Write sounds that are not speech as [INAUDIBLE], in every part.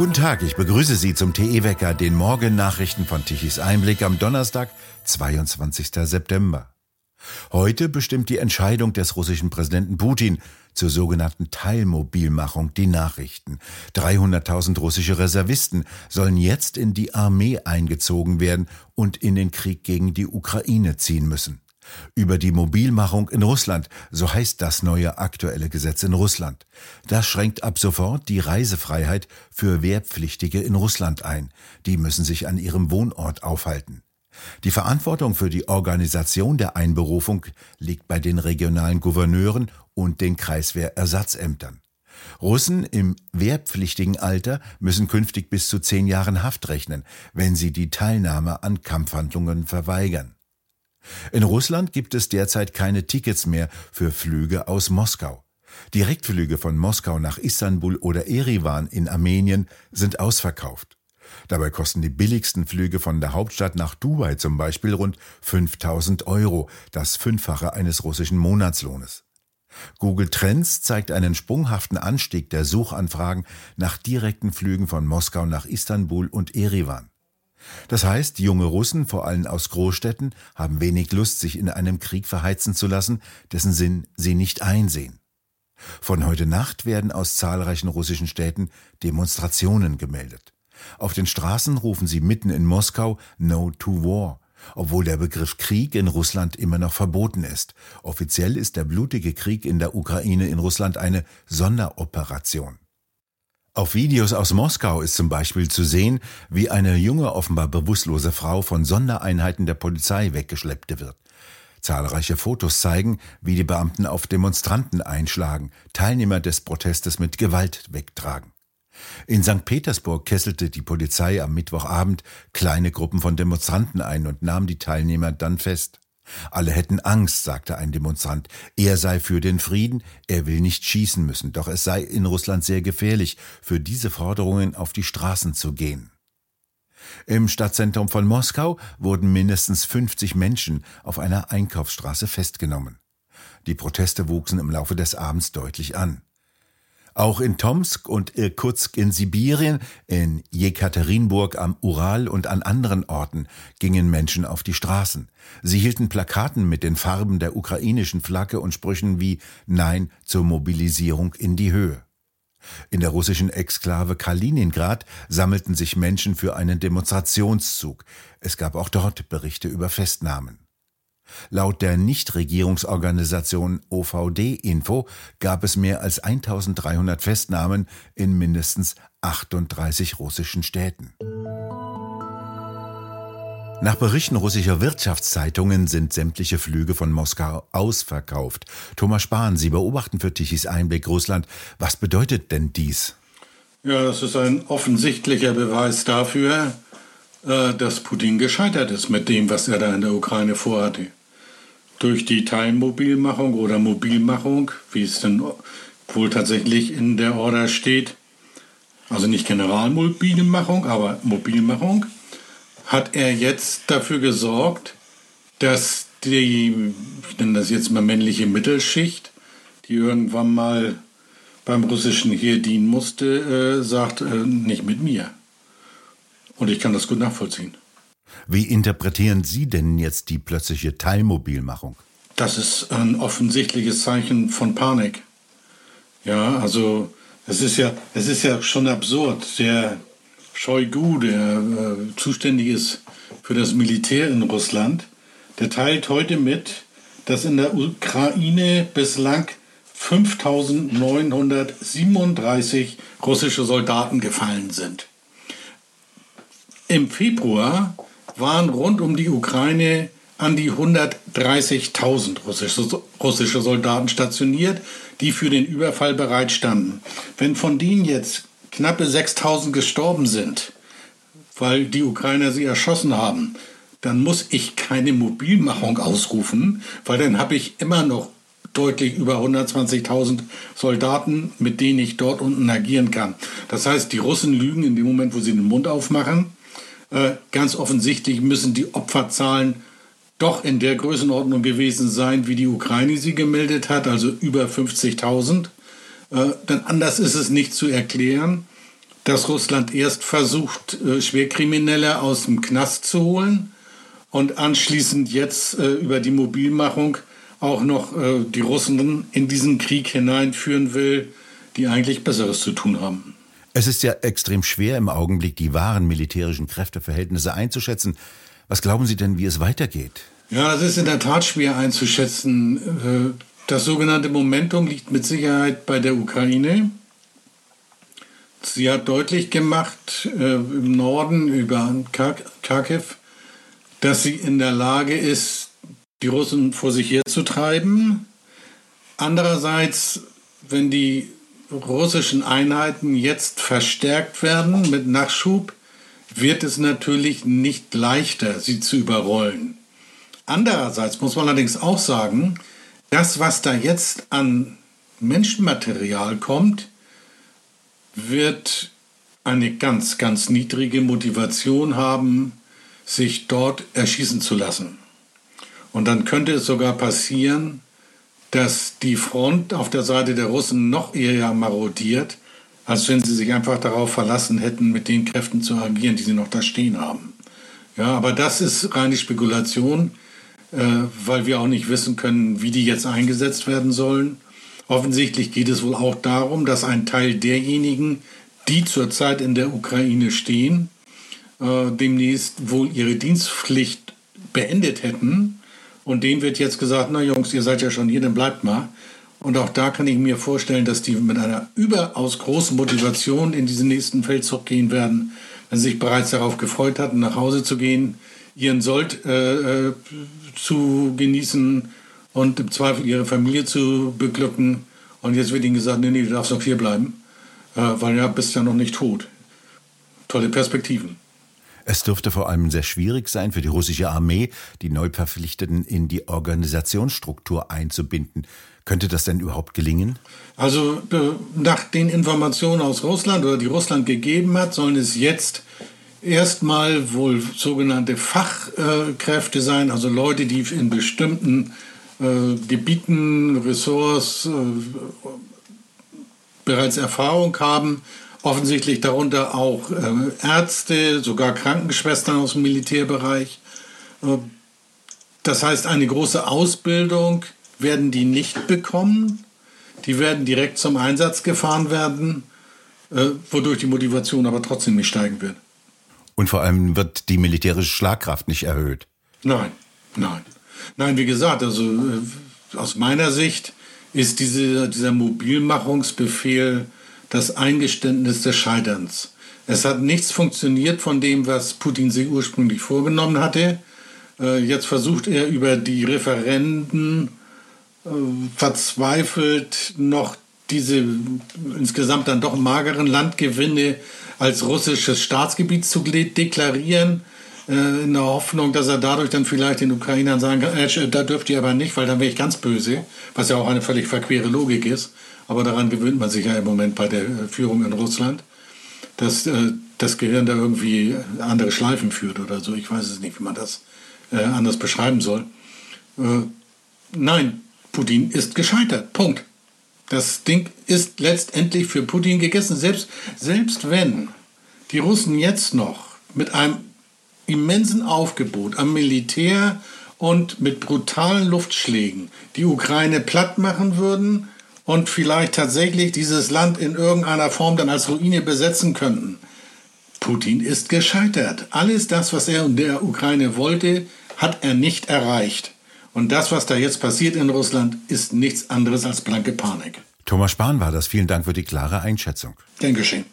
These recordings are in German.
Guten Tag, ich begrüße Sie zum TE-Wecker, den Morgennachrichten von Tichys Einblick am Donnerstag, 22. September. Heute bestimmt die Entscheidung des russischen Präsidenten Putin zur sogenannten Teilmobilmachung die Nachrichten. 300.000 russische Reservisten sollen jetzt in die Armee eingezogen werden und in den Krieg gegen die Ukraine ziehen müssen über die Mobilmachung in Russland, so heißt das neue aktuelle Gesetz in Russland. Das schränkt ab sofort die Reisefreiheit für Wehrpflichtige in Russland ein. Die müssen sich an ihrem Wohnort aufhalten. Die Verantwortung für die Organisation der Einberufung liegt bei den regionalen Gouverneuren und den Kreiswehrersatzämtern. Russen im wehrpflichtigen Alter müssen künftig bis zu zehn Jahren Haft rechnen, wenn sie die Teilnahme an Kampfhandlungen verweigern. In Russland gibt es derzeit keine Tickets mehr für Flüge aus Moskau. Direktflüge von Moskau nach Istanbul oder Erivan in Armenien sind ausverkauft. Dabei kosten die billigsten Flüge von der Hauptstadt nach Dubai zum Beispiel rund 5000 Euro, das Fünffache eines russischen Monatslohnes. Google Trends zeigt einen sprunghaften Anstieg der Suchanfragen nach direkten Flügen von Moskau nach Istanbul und Erivan. Das heißt, junge Russen, vor allem aus Großstädten, haben wenig Lust, sich in einem Krieg verheizen zu lassen, dessen Sinn sie nicht einsehen. Von heute Nacht werden aus zahlreichen russischen Städten Demonstrationen gemeldet. Auf den Straßen rufen sie mitten in Moskau No to War, obwohl der Begriff Krieg in Russland immer noch verboten ist. Offiziell ist der blutige Krieg in der Ukraine in Russland eine Sonderoperation. Auf Videos aus Moskau ist zum Beispiel zu sehen, wie eine junge, offenbar bewusstlose Frau von Sondereinheiten der Polizei weggeschleppt wird. Zahlreiche Fotos zeigen, wie die Beamten auf Demonstranten einschlagen, Teilnehmer des Protestes mit Gewalt wegtragen. In St. Petersburg kesselte die Polizei am Mittwochabend kleine Gruppen von Demonstranten ein und nahm die Teilnehmer dann fest. Alle hätten Angst, sagte ein Demonstrant. Er sei für den Frieden, er will nicht schießen müssen, doch es sei in Russland sehr gefährlich, für diese Forderungen auf die Straßen zu gehen. Im Stadtzentrum von Moskau wurden mindestens 50 Menschen auf einer Einkaufsstraße festgenommen. Die Proteste wuchsen im Laufe des Abends deutlich an. Auch in Tomsk und Irkutsk in Sibirien, in Jekaterinburg am Ural und an anderen Orten gingen Menschen auf die Straßen. Sie hielten Plakaten mit den Farben der ukrainischen Flagge und Sprüchen wie Nein zur Mobilisierung in die Höhe. In der russischen Exklave Kaliningrad sammelten sich Menschen für einen Demonstrationszug. Es gab auch dort Berichte über Festnahmen. Laut der Nichtregierungsorganisation OVD Info gab es mehr als 1300 Festnahmen in mindestens 38 russischen Städten. Nach Berichten russischer Wirtschaftszeitungen sind sämtliche Flüge von Moskau ausverkauft. Thomas Spahn, Sie beobachten für Tichys Einblick Russland. Was bedeutet denn dies? Ja, das ist ein offensichtlicher Beweis dafür, äh, dass Putin gescheitert ist mit dem, was er da in der Ukraine vorhatte durch die Teilmobilmachung oder Mobilmachung, wie es denn wohl tatsächlich in der Order steht, also nicht Generalmobilmachung, aber Mobilmachung, hat er jetzt dafür gesorgt, dass die, ich nenne das jetzt mal männliche Mittelschicht, die irgendwann mal beim russischen Heer dienen musste, äh, sagt, äh, nicht mit mir. Und ich kann das gut nachvollziehen. Wie interpretieren Sie denn jetzt die plötzliche Teilmobilmachung? Das ist ein offensichtliches Zeichen von Panik. Ja, also es ist ja, es ist ja schon absurd. Der Shoigu, der äh, zuständig ist für das Militär in Russland, der teilt heute mit, dass in der Ukraine bislang 5937 russische Soldaten gefallen sind. Im Februar waren rund um die Ukraine an die 130.000 russische, Soldaten stationiert, die für den Überfall bereitstanden. Wenn von denen jetzt knappe 6.000 gestorben sind, weil die Ukrainer sie erschossen haben, dann muss ich keine Mobilmachung ausrufen, weil dann habe ich immer noch deutlich über 120.000 Soldaten, mit denen ich dort unten agieren kann. Das heißt, die Russen lügen in dem Moment, wo sie den Mund aufmachen ganz offensichtlich müssen die Opferzahlen doch in der Größenordnung gewesen sein, wie die Ukraine sie gemeldet hat, also über 50.000. Äh, denn anders ist es nicht zu erklären, dass Russland erst versucht, äh, Schwerkriminelle aus dem Knast zu holen und anschließend jetzt äh, über die Mobilmachung auch noch äh, die Russen in diesen Krieg hineinführen will, die eigentlich Besseres zu tun haben. Es ist ja extrem schwer im Augenblick, die wahren militärischen Kräfteverhältnisse einzuschätzen. Was glauben Sie denn, wie es weitergeht? Ja, das ist in der Tat schwer einzuschätzen. Das sogenannte Momentum liegt mit Sicherheit bei der Ukraine. Sie hat deutlich gemacht äh, im Norden über Kharkiv, dass sie in der Lage ist, die Russen vor sich herzutreiben. Andererseits, wenn die russischen Einheiten jetzt verstärkt werden mit Nachschub, wird es natürlich nicht leichter, sie zu überrollen. Andererseits muss man allerdings auch sagen, das, was da jetzt an Menschenmaterial kommt, wird eine ganz, ganz niedrige Motivation haben, sich dort erschießen zu lassen. Und dann könnte es sogar passieren, dass die Front auf der Seite der Russen noch eher marodiert, als wenn sie sich einfach darauf verlassen hätten, mit den Kräften zu agieren, die sie noch da stehen haben. Ja, aber das ist reine Spekulation, äh, weil wir auch nicht wissen können, wie die jetzt eingesetzt werden sollen. Offensichtlich geht es wohl auch darum, dass ein Teil derjenigen, die zurzeit in der Ukraine stehen, äh, demnächst wohl ihre Dienstpflicht beendet hätten. Und denen wird jetzt gesagt, na Jungs, ihr seid ja schon hier, dann bleibt mal. Und auch da kann ich mir vorstellen, dass die mit einer überaus großen Motivation in diesen nächsten Feldzug gehen werden, wenn sie sich bereits darauf gefreut hatten, nach Hause zu gehen, ihren Sold äh, äh zu genießen und im Zweifel ihre Familie zu beglücken. Und jetzt wird ihnen gesagt, nee, nee, du darfst noch hier bleiben, äh, weil ja, bist ja noch nicht tot. Tolle Perspektiven. Es dürfte vor allem sehr schwierig sein für die russische Armee, die Neuverpflichteten in die Organisationsstruktur einzubinden. Könnte das denn überhaupt gelingen? Also nach den Informationen aus Russland oder die Russland gegeben hat, sollen es jetzt erstmal wohl sogenannte Fachkräfte sein, also Leute, die in bestimmten äh, Gebieten, Ressorts äh, bereits Erfahrung haben. Offensichtlich darunter auch äh, Ärzte, sogar Krankenschwestern aus dem Militärbereich. Äh, das heißt, eine große Ausbildung werden die nicht bekommen. Die werden direkt zum Einsatz gefahren werden, äh, wodurch die Motivation aber trotzdem nicht steigen wird. Und vor allem wird die militärische Schlagkraft nicht erhöht. Nein, nein. Nein, wie gesagt, also äh, aus meiner Sicht ist diese, dieser Mobilmachungsbefehl das Eingeständnis des Scheiterns. Es hat nichts funktioniert von dem, was Putin sich ursprünglich vorgenommen hatte. Äh, jetzt versucht er über die Referenden äh, verzweifelt noch diese insgesamt dann doch mageren Landgewinne als russisches Staatsgebiet zu deklarieren. Äh, in der Hoffnung, dass er dadurch dann vielleicht den Ukrainern sagen kann, äh, da dürft ihr aber nicht, weil dann wäre ich ganz böse, was ja auch eine völlig verquere Logik ist. Aber daran gewöhnt man sich ja im Moment bei der äh, Führung in Russland, dass äh, das Gehirn da irgendwie andere Schleifen führt oder so. Ich weiß es nicht, wie man das äh, anders beschreiben soll. Äh, nein, Putin ist gescheitert. Punkt. Das Ding ist letztendlich für Putin gegessen. Selbst, selbst wenn die Russen jetzt noch mit einem immensen Aufgebot am Militär und mit brutalen Luftschlägen die Ukraine platt machen würden und vielleicht tatsächlich dieses Land in irgendeiner Form dann als Ruine besetzen könnten. Putin ist gescheitert. Alles das, was er in der Ukraine wollte, hat er nicht erreicht. Und das, was da jetzt passiert in Russland, ist nichts anderes als blanke Panik. Thomas Spahn war das. Vielen Dank für die klare Einschätzung. Gern geschehen.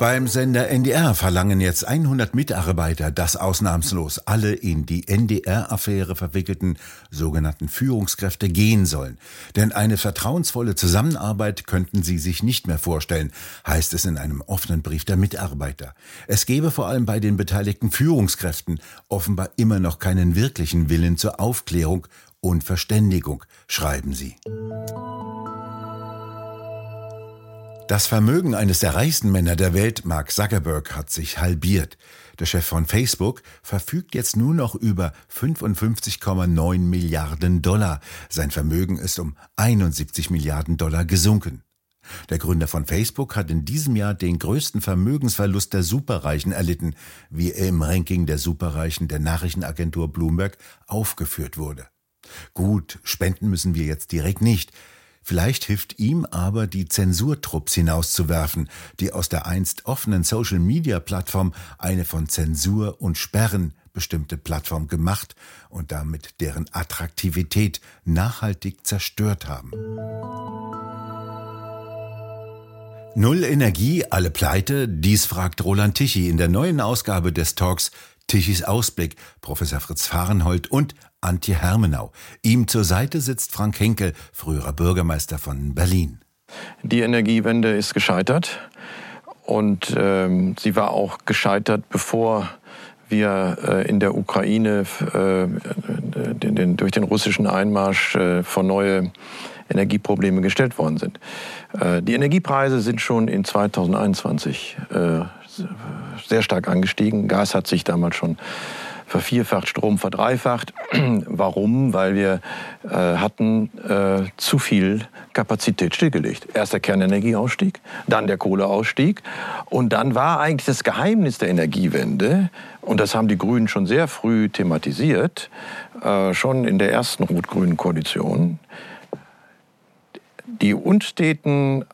Beim Sender NDR verlangen jetzt 100 Mitarbeiter, dass ausnahmslos alle in die NDR-Affäre verwickelten sogenannten Führungskräfte gehen sollen. Denn eine vertrauensvolle Zusammenarbeit könnten sie sich nicht mehr vorstellen, heißt es in einem offenen Brief der Mitarbeiter. Es gebe vor allem bei den beteiligten Führungskräften offenbar immer noch keinen wirklichen Willen zur Aufklärung und Verständigung, schreiben sie. Das Vermögen eines der reichsten Männer der Welt, Mark Zuckerberg, hat sich halbiert. Der Chef von Facebook verfügt jetzt nur noch über 55,9 Milliarden Dollar. Sein Vermögen ist um 71 Milliarden Dollar gesunken. Der Gründer von Facebook hat in diesem Jahr den größten Vermögensverlust der Superreichen erlitten, wie er im Ranking der Superreichen der Nachrichtenagentur Bloomberg aufgeführt wurde. Gut, spenden müssen wir jetzt direkt nicht. Vielleicht hilft ihm aber, die Zensurtrupps hinauszuwerfen, die aus der einst offenen Social-Media-Plattform eine von Zensur und Sperren bestimmte Plattform gemacht und damit deren Attraktivität nachhaltig zerstört haben. Null Energie, alle pleite? Dies fragt Roland Tichy in der neuen Ausgabe des Talks Tichys Ausblick, Professor Fritz Fahrenhold und Antje Hermenau. Ihm zur Seite sitzt Frank Henkel, früherer Bürgermeister von Berlin. Die Energiewende ist gescheitert und ähm, sie war auch gescheitert, bevor wir äh, in der Ukraine äh, den, den, durch den russischen Einmarsch äh, vor neue Energieprobleme gestellt worden sind. Äh, die Energiepreise sind schon in 2021 äh, sehr stark angestiegen. Gas hat sich damals schon vervierfacht, Strom verdreifacht. [CLEARS THROAT] Warum? Weil wir äh, hatten äh, zu viel Kapazität stillgelegt. Erst der Kernenergieausstieg, dann der Kohleausstieg und dann war eigentlich das Geheimnis der Energiewende, und das haben die Grünen schon sehr früh thematisiert, äh, schon in der ersten rot-grünen Koalition, die unsteten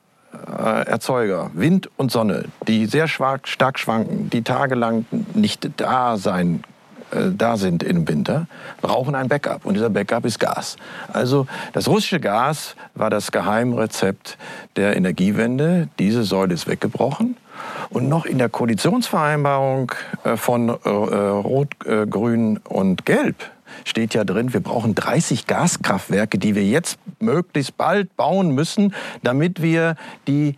äh, Erzeuger, Wind und Sonne, die sehr stark, schwanken, die tagelang nicht da sein äh, da sind im Winter, brauchen ein Backup. Und dieser Backup ist Gas. Also das russische Gas war das Geheimrezept der Energiewende. Diese Säule ist weggebrochen. Und noch in der Koalitionsvereinbarung äh, von Rot, Grün und Gelb steht ja drin, wir brauchen 30 Gaskraftwerke, die wir jetzt möglichst bald bauen müssen, damit wir die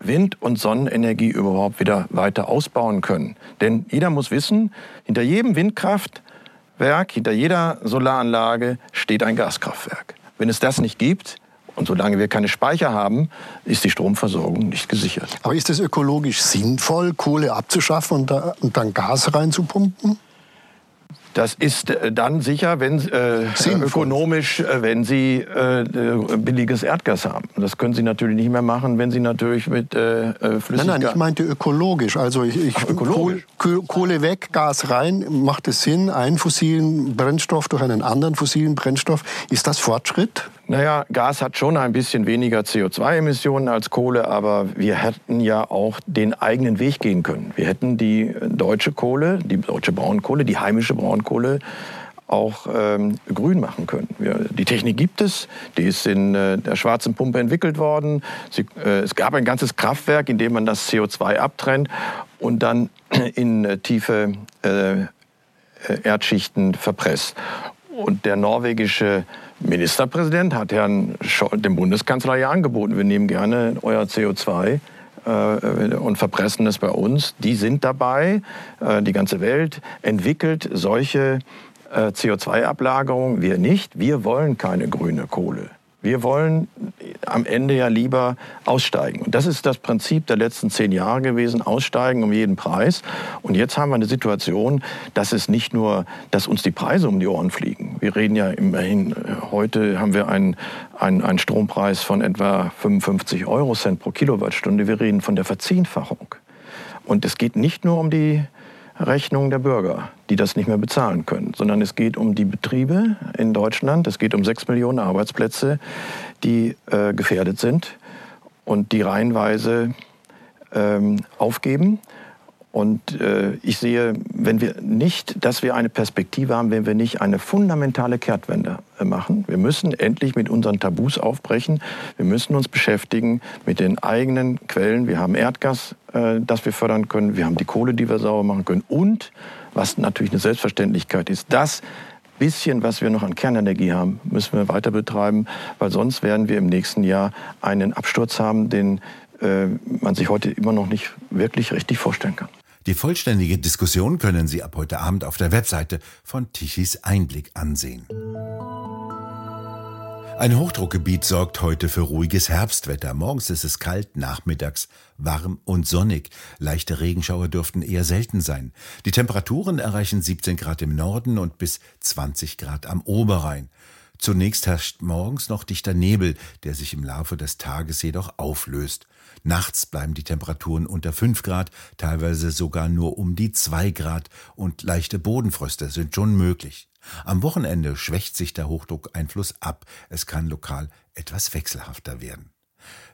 Wind- und Sonnenenergie überhaupt wieder weiter ausbauen können. Denn jeder muss wissen, hinter jedem Windkraftwerk, hinter jeder Solaranlage steht ein Gaskraftwerk. Wenn es das nicht gibt, und solange wir keine Speicher haben, ist die Stromversorgung nicht gesichert. Aber ist es ökologisch sinnvoll, Kohle abzuschaffen und, da, und dann Gas reinzupumpen? Das ist äh, dann sicher, wenn äh, ökonomisch, äh, wenn Sie äh, äh, billiges Erdgas haben. Das können Sie natürlich nicht mehr machen, wenn Sie natürlich mit äh, Flüssiggas... Nein, nein, ich meinte ökologisch. Also ich, ich Ach, ökologisch. Kohle weg, Gas rein. Macht es Sinn, einen fossilen Brennstoff durch einen anderen fossilen Brennstoff? Ist das Fortschritt? Naja, Gas hat schon ein bisschen weniger CO2-Emissionen als Kohle, aber wir hätten ja auch den eigenen Weg gehen können. Wir hätten die deutsche Kohle, die deutsche Braunkohle, die heimische Braunkohle auch ähm, grün machen können. Wir, die Technik gibt es, die ist in äh, der schwarzen Pumpe entwickelt worden. Sie, äh, es gab ein ganzes Kraftwerk, in dem man das CO2 abtrennt und dann [CLEARS THROAT] in äh, tiefe äh, Erdschichten verpresst. Und der norwegische Ministerpräsident hat Herrn Scholl, dem Bundeskanzler ja angeboten, wir nehmen gerne euer CO2 äh, und verpressen es bei uns. Die sind dabei. Äh, die ganze Welt entwickelt solche äh, CO2-Ablagerungen. Wir nicht. Wir wollen keine grüne Kohle. Wir wollen am Ende ja lieber aussteigen. Und das ist das Prinzip der letzten zehn Jahre gewesen, aussteigen um jeden Preis. Und jetzt haben wir eine Situation, dass es nicht nur, dass uns die Preise um die Ohren fliegen. Wir reden ja immerhin, heute haben wir einen, einen, einen Strompreis von etwa 55 Euro Cent pro Kilowattstunde. Wir reden von der Verzehnfachung. Und es geht nicht nur um die Rechnung der Bürger, die das nicht mehr bezahlen können, sondern es geht um die Betriebe in Deutschland, es geht um sechs Millionen Arbeitsplätze, die äh, gefährdet sind und die reihenweise ähm, aufgeben. Und äh, ich sehe, wenn wir nicht, dass wir eine Perspektive haben, wenn wir nicht eine fundamentale Kehrtwende äh, machen. Wir müssen endlich mit unseren Tabus aufbrechen. Wir müssen uns beschäftigen mit den eigenen Quellen. Wir haben Erdgas, äh, das wir fördern können. Wir haben die Kohle, die wir sauber machen können. Und, was natürlich eine Selbstverständlichkeit ist, das bisschen, was wir noch an Kernenergie haben, müssen wir weiter betreiben, weil sonst werden wir im nächsten Jahr einen Absturz haben, den äh, man sich heute immer noch nicht wirklich richtig vorstellen kann. Die vollständige Diskussion können Sie ab heute Abend auf der Webseite von Tichys Einblick ansehen. Ein Hochdruckgebiet sorgt heute für ruhiges Herbstwetter. Morgens ist es kalt, nachmittags warm und sonnig. Leichte Regenschauer dürften eher selten sein. Die Temperaturen erreichen 17 Grad im Norden und bis 20 Grad am Oberrhein. Zunächst herrscht morgens noch dichter Nebel, der sich im Laufe des Tages jedoch auflöst. Nachts bleiben die Temperaturen unter 5 Grad, teilweise sogar nur um die 2 Grad und leichte Bodenfröste sind schon möglich. Am Wochenende schwächt sich der Hochdruckeinfluss ab. Es kann lokal etwas wechselhafter werden.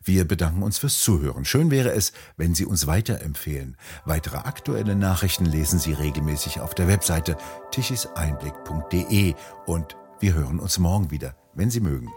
Wir bedanken uns fürs Zuhören. Schön wäre es, wenn Sie uns weiterempfehlen. Weitere aktuelle Nachrichten lesen Sie regelmäßig auf der Webseite tichiseinblick.de und wir hören uns morgen wieder, wenn Sie mögen.